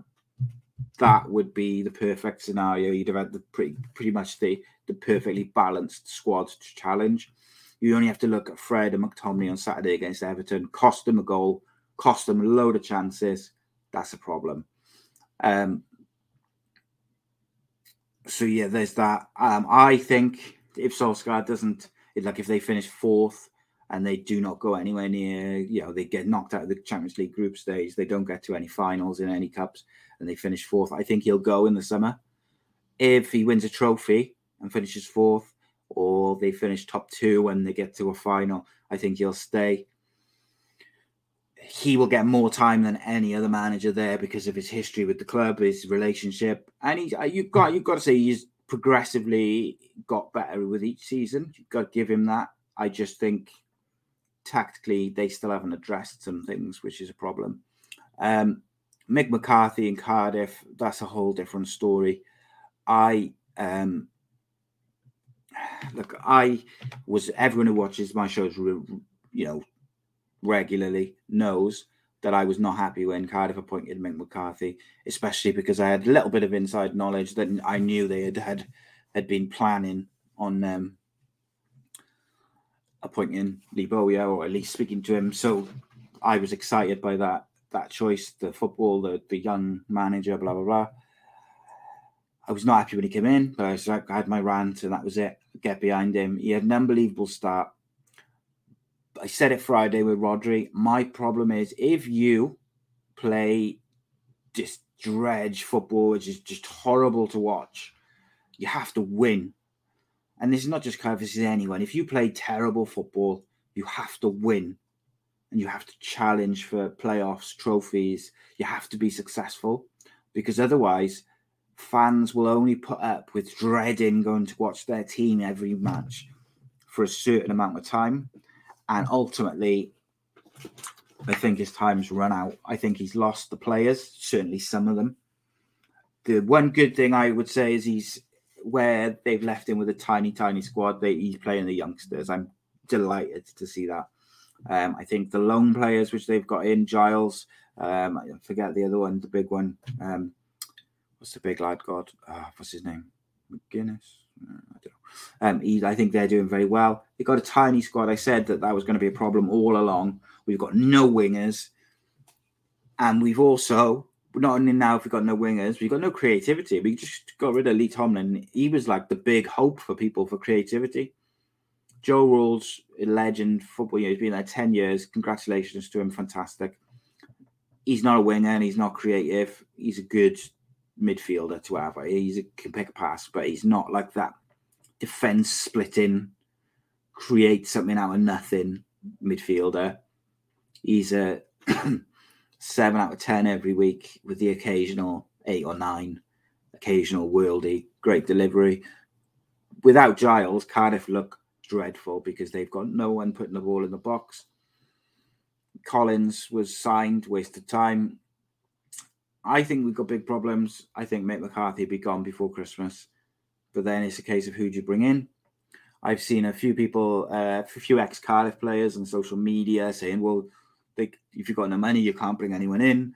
that would be the perfect scenario. You'd have had the pretty pretty much the the perfectly balanced squad to challenge. You only have to look at Fred and McTominay on Saturday against Everton. Cost them a goal, cost them a load of chances. That's a problem. Um, so yeah, there's that. Um, I think if Solskjaer doesn't, like if they finish fourth and they do not go anywhere near, you know, they get knocked out of the Champions League group stage, they don't get to any finals in any cups, and they finish fourth. I think he'll go in the summer. If he wins a trophy and finishes fourth, or they finish top two when they get to a final, I think he'll stay. He will get more time than any other manager there because of his history with the club, his relationship, and he's uh, you've got you've got to say he's progressively got better with each season. You've got to give him that. I just think tactically they still haven't addressed some things, which is a problem. Um, Mick McCarthy in Cardiff, that's a whole different story. I um look, I was everyone who watches my shows, you know, regularly knows that I was not happy when Cardiff appointed Mick McCarthy, especially because I had a little bit of inside knowledge that I knew they had had, had been planning on um, appointing Lee Bowyer or at least speaking to him. So I was excited by that that choice, the football, the the young manager, blah blah blah. I was not happy when he came in, but I, was, I had my rant and that was it. Get behind him. He had an unbelievable start. I said it Friday with Rhodri. My problem is if you play just dredge football, which is just horrible to watch, you have to win. And this is not just Cardiff, this is anyone. If you play terrible football, you have to win and you have to challenge for playoffs, trophies. You have to be successful because otherwise, fans will only put up with dreading going to watch their team every match for a certain amount of time. And ultimately, I think his time's run out. I think he's lost the players, certainly some of them. The one good thing I would say is he's where they've left him with a tiny, tiny squad. They, he's playing the youngsters. I'm delighted to see that. Um, I think the lone players which they've got in Giles, um, I forget the other one, the big one. Um, what's the big lad? God, uh, what's his name? McGuinness. I don't know. Um, he, I think they're doing very well. They've got a tiny squad. I said that that was going to be a problem all along. We've got no wingers, and we've also not only now if we've got no wingers, we've got no creativity. We just got rid of Lee Tomlin. He was like the big hope for people for creativity. Joe Ralls, a legend football. You know, he's been there ten years. Congratulations to him, fantastic. He's not a winger and he's not creative. He's a good midfielder to have. He's a, can pick a pass, but he's not like that defense splitting, create something out of nothing midfielder. He's a seven out of ten every week with the occasional eight or nine, occasional worldy, great delivery. Without Giles, Cardiff look dreadful because they've got no one putting the ball in the box. Collins was signed, wasted time. I think we've got big problems. I think Mick McCarthy be gone before Christmas. But then it's a case of who do you bring in? I've seen a few people, uh, a few ex Cardiff players on social media saying, well, they, if you've got no money, you can't bring anyone in.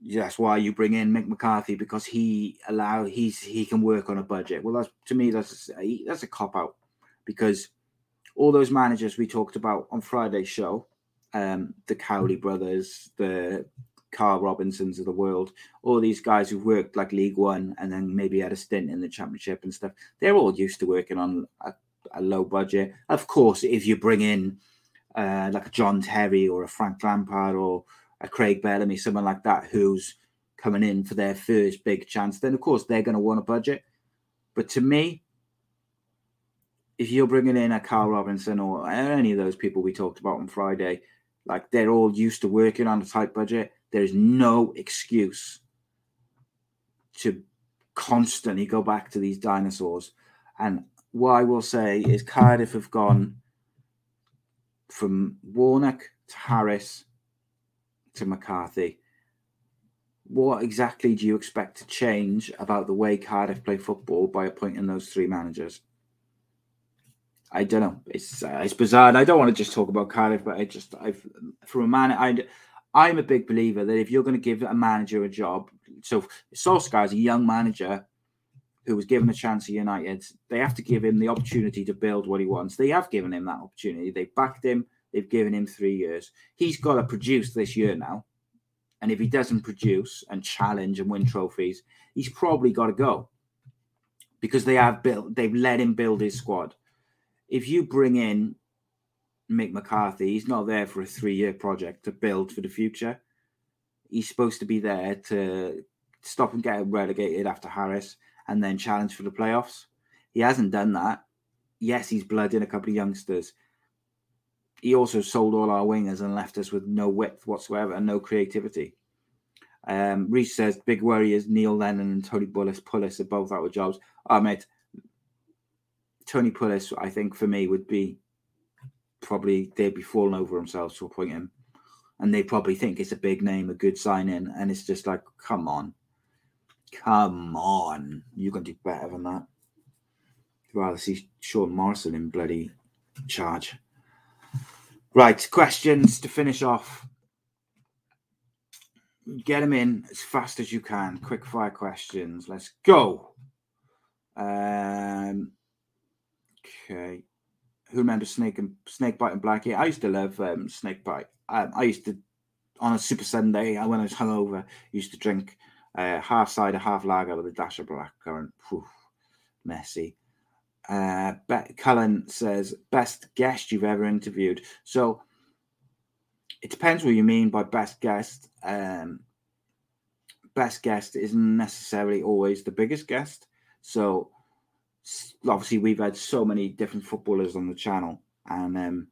That's why you bring in Mick McCarthy because he allow he's he can work on a budget. Well, that's to me that's a, that's a cop out because all those managers we talked about on Friday's show, um, the Cowley brothers, the Karl Robinsons of the world, all these guys who've worked like League One and then maybe had a stint in the Championship and stuff, they're all used to working on a, a low budget. Of course, if you bring in uh, like a John Terry or a Frank Lampard or a Craig Bellamy, someone like that, who's coming in for their first big chance, then of course they're going to want a budget. But to me, if you're bringing in a Carl Robinson or any of those people we talked about on Friday, like they're all used to working on a tight budget, there is no excuse to constantly go back to these dinosaurs. And what I will say is Cardiff have gone from Warnock to Harris to McCarthy. What exactly do you expect to change about the way Cardiff play football by appointing those three managers? I don't know. It's uh, it's bizarre. And I don't want to just talk about Cardiff, but I just I've from a man I I'm a big believer that if you're going to give a manager a job, so Solskjaer is a young manager who was given a chance at United. They have to give him the opportunity to build what he wants. They have given him that opportunity. They backed him. They've given him three years. He's got to produce this year now. And if he doesn't produce and challenge and win trophies, he's probably got to go because they have built. They've let him build his squad if you bring in Mick McCarthy, he's not there for a three year project to build for the future. He's supposed to be there to stop and get relegated after Harris and then challenge for the playoffs. He hasn't done that. Yes, he's blooded in a couple of youngsters. He also sold all our wingers and left us with no width whatsoever and no creativity. Um, Reese says big worry is Neil Lennon and Tony Bullis Pulis are both out of jobs. Oh mate, Tony Pulis, I think for me would be probably they'd be falling over themselves to appoint him, and they probably think it's a big name, a good sign in, and it's just like, come on, come on, you can do better than that. I'd rather see Sean Morrison in bloody charge. Right, questions to finish off. Get them in as fast as you can. Quick fire questions. Let's go. Um, Okay. Who remembers Snake and Snake Bite and Blackie? I used to love um, Snake Bite. Um, I used to on a Super Sunday when I was hungover, used to drink uh, half cider, half lager with a dash of black currant. Whew, messy. Uh, Be- Cullen says best guest you've ever interviewed. So it depends what you mean by best guest. Um, best guest isn't necessarily always the biggest guest. So obviously we've had so many different footballers on the channel, and um,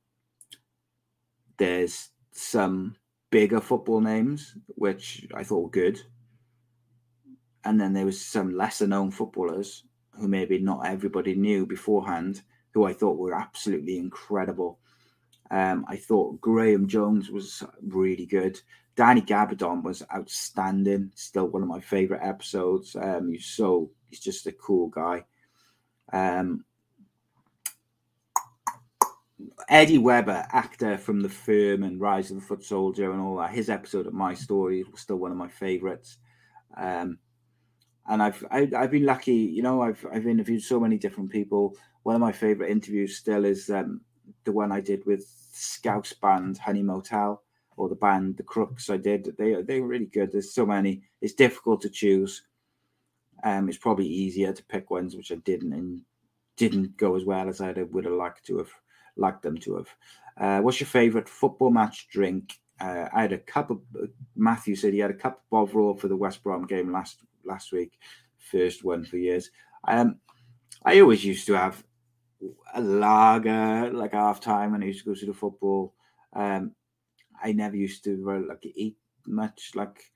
there's some bigger football names which I thought were good, and then there was some lesser known footballers who maybe not everybody knew beforehand, who I thought were absolutely incredible. Um, I thought Graham Jones was really good. Danny Gabbidon was outstanding. Still one of my favorite episodes. Um, he's so he's just a cool guy. Um, Eddie Webber, actor from The Firm and Rise of the Foot Soldier and all that, his episode of My Story was still one of my favorites. Um, and I've I, have i have been lucky, you know. I've I've interviewed so many different people. One of my favorite interviews still is um, the one I did with Scouse band Honey Motel or the band The Crooks. I did. They they were really good. There's so many. It's difficult to choose. Um, it's probably easier to pick ones which I didn't and didn't go as well as I would have liked to have liked them to have. Uh, what's your favourite football match drink? Uh, I had a cup of Matthew said he had a cup of Bovril for the West Brom game last last week, first one for years. Um, I always used to have a lager like half time when I used to go to the football. Um, I never used to like eat much like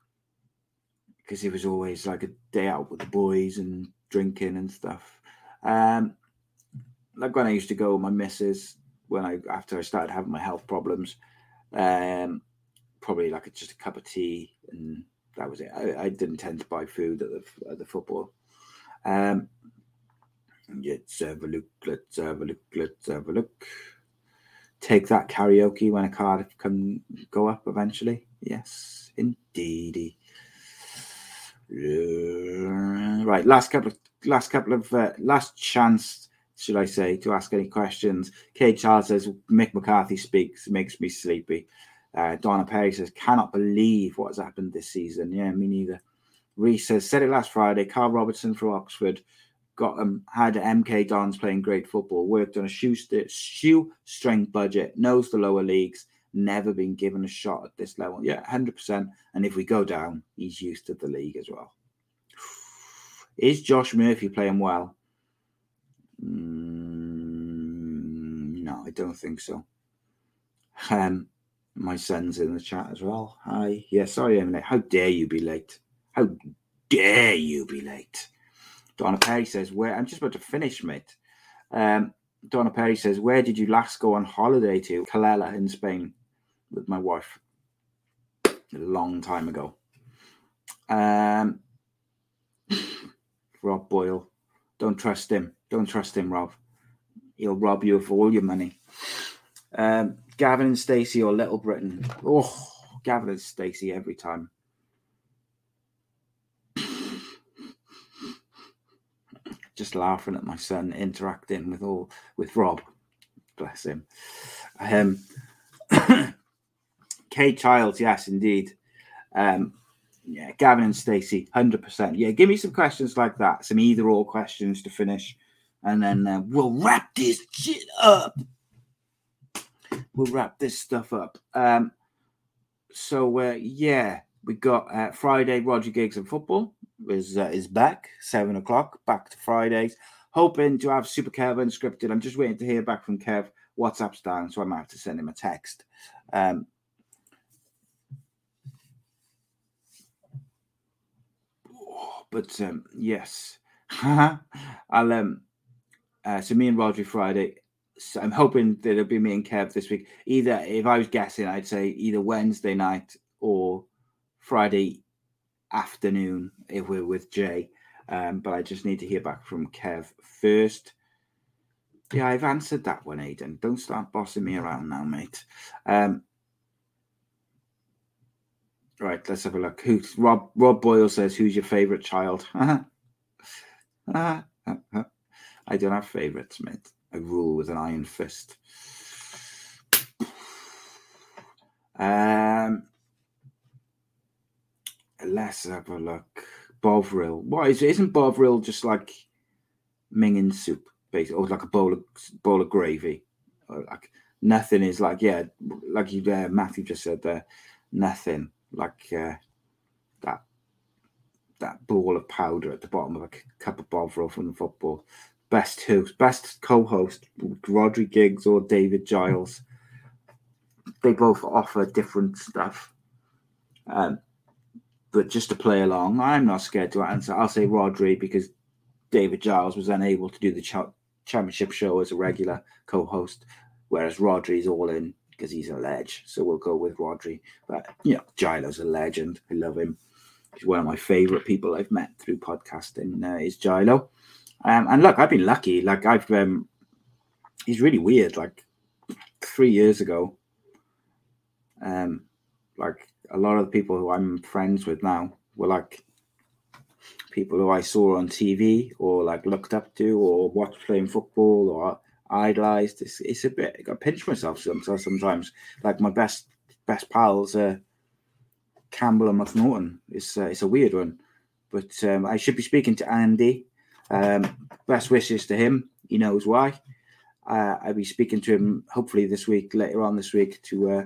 because it was always like a day out with the boys and drinking and stuff. Um, like when I used to go with my missus when I after I started having my health problems, um, probably like a, just a cup of tea and that was it. I, I, didn't tend to buy food at the at the football. Um, let's have a look. Let's have a look. Let's have a look. Take that karaoke when a card can go up eventually. Yes, indeedy. Right, last couple of last couple of uh, last chance, should I say, to ask any questions. Kate Charles says Mick McCarthy speaks makes me sleepy. Uh, Donna Perry says cannot believe what has happened this season. Yeah, me neither. Reese says said it last Friday. Carl Robertson for Oxford got um, had MK Dons playing great football. Worked on a shoe shoestring budget. Knows the lower leagues never been given a shot at this level. Yeah, 100%. And if we go down, he's used to the league as well. Is Josh Murphy playing well? Mm, no, I don't think so. Um, my son's in the chat as well. Hi. Yeah, sorry, late. How dare you be late? How dare you be late? Donna Perry says, Where I'm just about to finish, mate. Um, Donna Perry says, Where did you last go on holiday to? Calella in Spain with my wife. A long time ago. Um, Rob Boyle. Don't trust him. Don't trust him, Rob. He'll rob you of all your money. Um, Gavin and Stacey or Little Britain. Oh, Gavin and Stacey every time. Just laughing at my son interacting with all with Rob. Bless him. Um, Kate Childs, yes, indeed. Um, yeah, Gavin and Stacey, hundred percent. Yeah, give me some questions like that, some either or questions to finish, and then uh, we'll wrap this shit up we'll wrap this stuff up. Um, so uh, yeah, we got uh, Friday. Rhodri Giggs and football is uh, is back seven o'clock. Back to Fridays. Hoping to have Super Kev unscripted. I'm just waiting to hear back from Kev. WhatsApp's down, so I might have to send him a text. Um, but um, yes, I'll um. Uh, so me and Rhodri Friday so I'm hoping that it'll be me and Kev this week. Either, if I was guessing, I'd say either Wednesday night or Friday afternoon if we're with Jay. Um, but I just need to hear back from Kev first. Yeah, I've answered that one, Aiden. Don't start bossing me around now, mate. Um, right, let's have a look. Who's Rob? Rob Boyle says, "Who's your favorite child?" I don't have favorites, mate. I rule with an iron fist. Um, let's have a look. Bovril. Is isn't Bovril just like minging soup, basically, or like a bowl of bowl of gravy? Or like nothing is like yeah, like you uh, Matthew just said there, nothing like uh, that that ball of powder at the bottom of a cup of Bovril from the football best host, best co-host, Rhodri Giggs or David Giles. They both offer different stuff. Um, but just to play along, I'm not scared to answer. I'll say Rhodri because David Giles was unable to do the ch- championship show as a regular co-host, whereas Rhodri's all in because he's a ledge. So we'll go with Rhodri. But you know, Giles a legend. I love him. He's one of my favorite people I've met through podcasting. Uh, is Gilo. Um, and look, I've been lucky. Like I've, um, he's really weird. Like three years ago, um, like a lot of the people who I'm friends with now were like people who I saw on TV or like looked up to or watched playing football or idolized. It's, it's a bit. I pinch myself sometimes. Sometimes, like my best best pals, uh, Campbell and McNaughton. It's uh, it's a weird one, but um, I should be speaking to Andy um, best wishes to him. He knows why. Uh, I'll be speaking to him hopefully this week, later on this week, to uh,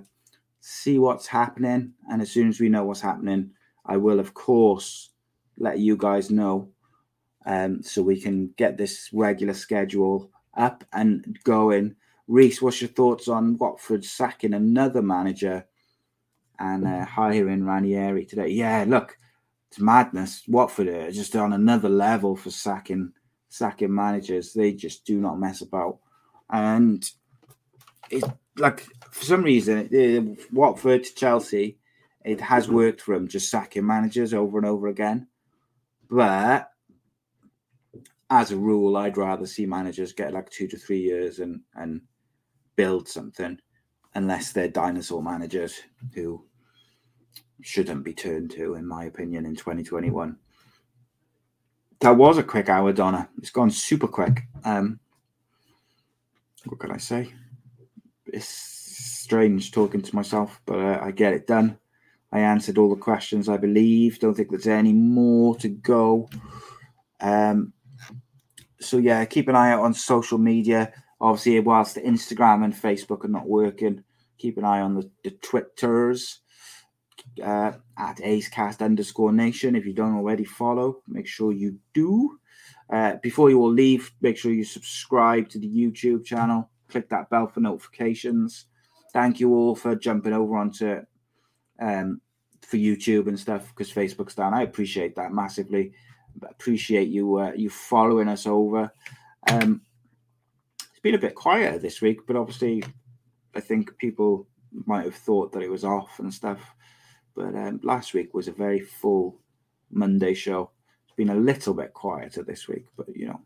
see what's happening. And as soon as we know what's happening, I will, of course, let you guys know um, so we can get this regular schedule up and going. Reese, what's your thoughts on Watford sacking another manager and uh, hiring Ranieri today? Yeah, look, it's madness. Watford are just on another level for sacking sacking managers. They just do not mess about, and it's like for some reason Watford to Chelsea, it has worked for them just sacking managers over and over again. But as a rule, I'd rather see managers get like two to three years and and build something, unless they're dinosaur managers who shouldn't be turned to, in my opinion, in 2021. That was a quick hour, Donna. It's gone super quick. Um, what can I say? It's strange talking to myself, but uh, I get it done. I answered all the questions, I believe. Don't think there's any more to go. Um, so yeah, keep an eye out on social media. Obviously, whilst Instagram and Facebook are not working, keep an eye on the, the Twitters uh, at acecast underscore nation. If you don't already follow, make sure you do. Uh, before you all leave, make sure you subscribe to the YouTube channel. click that bell for notifications. Thank you all for jumping over onto um, for YouTube and stuff because Facebook's down. I appreciate that massively. Appreciate you uh, you following us over. Um, it's been a bit quieter this week, but obviously, I think people might have thought that it was off and stuff. But um, last week was a very full Monday show. It's been a little bit quieter this week, but you know,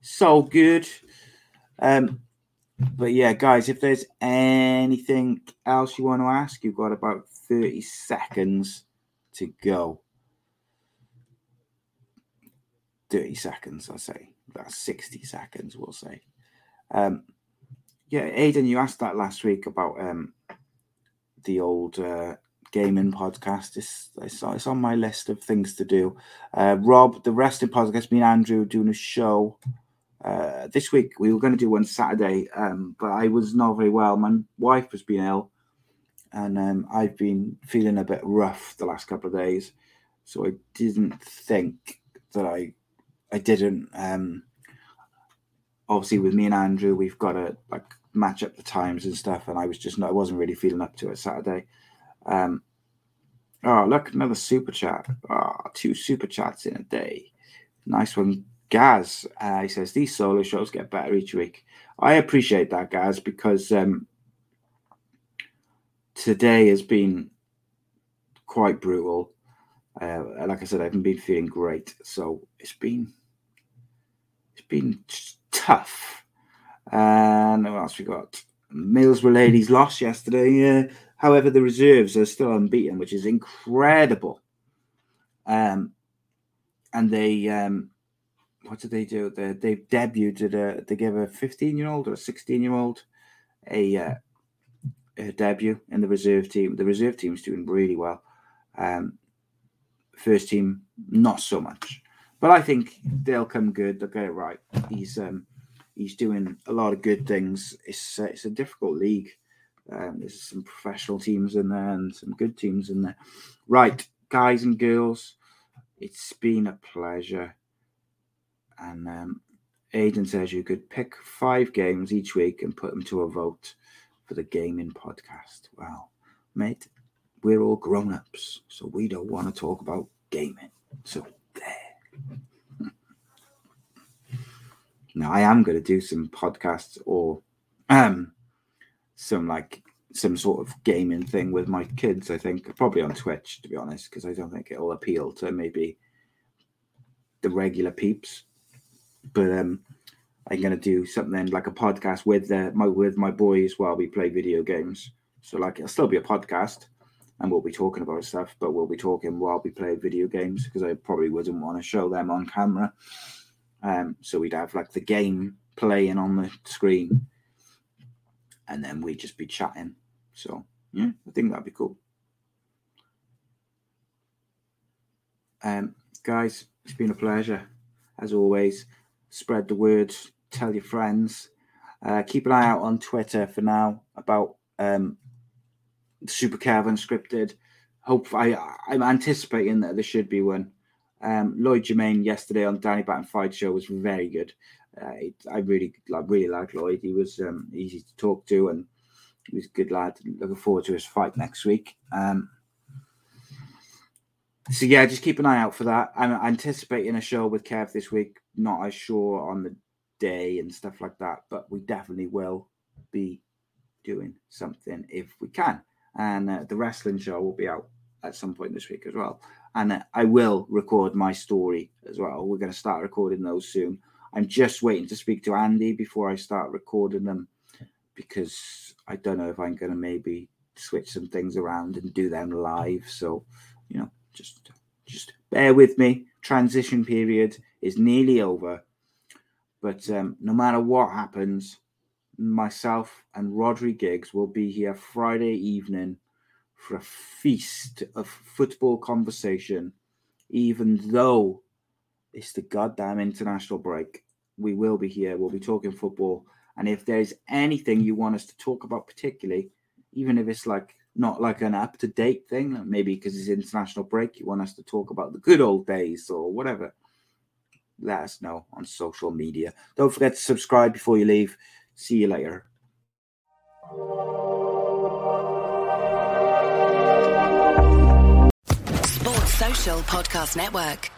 so good. Um, but yeah, guys, if there's anything else you want to ask, you've got about 30 seconds to go. 30 seconds, I'll say. That's 60 seconds, we'll say. Um, yeah, Aidan, you asked that last week about um, the old uh, gaming podcast. It's, it's, it's, on my list of things to do. Uh, Rob, the wrestling podcast, me and Andrew doing a show uh, this week we were going to do one Saturday, um, but I was not very well. My wife has been ill, and um, I've been feeling a bit rough the last couple of days. So I didn't think that I, I didn't. Um, obviously, with me and Andrew, we've got to like match up the times and stuff, and I was just not. I wasn't really feeling up to it Saturday. Um, oh, look, another super chat. Oh, two super chats in a day. Nice one, Gaz, uh, he says these solo shows get better each week. I appreciate that, Gaz, because um, today has been quite brutal. Uh, like I said, I haven't been feeling great, so it's been been tough. And what else we got? Middlesbrough ladies lost yesterday. Uh, however, the reserves are still unbeaten, which is incredible. Um, and they um, what did they do? They they debuted a they gave a 15 year old or a 16 year old a, uh, a debut in the reserve team. The reserve team's doing really well. Um, first team not so much, but I think they'll come good. They'll get it right. He's um, he's doing a lot of good things. It's uh, it's a difficult league. Um, there's some professional teams in there and some good teams in there. Right, guys and girls, it's been a pleasure and um, Aidan says you could pick five games each week and put them to a vote for the gaming podcast. Well, mate, we're all grown ups, so we don't want to talk about gaming. So there. Now I am going to do some podcasts or um some like some sort of gaming thing with my kids. I think probably on Twitch, to be honest, because I don't think it'll appeal to maybe the regular peeps but um, I'm going to do something like a podcast with uh, my with my boys while we play video games. So like it'll still be a podcast, and we'll be talking about stuff, but we'll be talking while we play video games because I probably wouldn't want to show them on camera. Um, so we'd have like the game playing on the screen, and then we'd just be chatting. So yeah, I think that'd be cool. Um, guys, it's been a pleasure as always spread the word, tell your friends. Uh, keep an eye out on Twitter for now about um, Super Kev Unscripted. Hope I, I'm anticipating that there should be one. Um, Lloyd Jermaine yesterday on Danny Batten Fight Show was very good. Uh, it, I really, like really like Lloyd. He was um, easy to talk to, and he was a good lad. Looking forward to his fight next week. Um, so yeah, just keep an eye out for that. I'm anticipating a show with Kev this week. Not as sure on the day and stuff like that, but we definitely will be doing something if we can. And uh, the wrestling show will be out at some point this week as well. And uh, I will record my story as well. We're going to start recording those soon. I'm just waiting to speak to Andy before I start recording them because I don't know if I'm going to maybe switch some things around and do them live. So, you know, just just bear with me. Transition period is nearly over. But um, no matter what happens, myself and Rhodri Giggs will be here Friday evening for a feast of football conversation, even though it's the goddamn international break. We will be here. We'll be talking football. And if there's anything you want us to talk about, particularly, even if it's like not like an up to date thing, maybe because it's international break, you want us to talk about the good old days or whatever, let us know on social media. Don't forget to subscribe before you leave. See you later. Sports Social Podcast Network.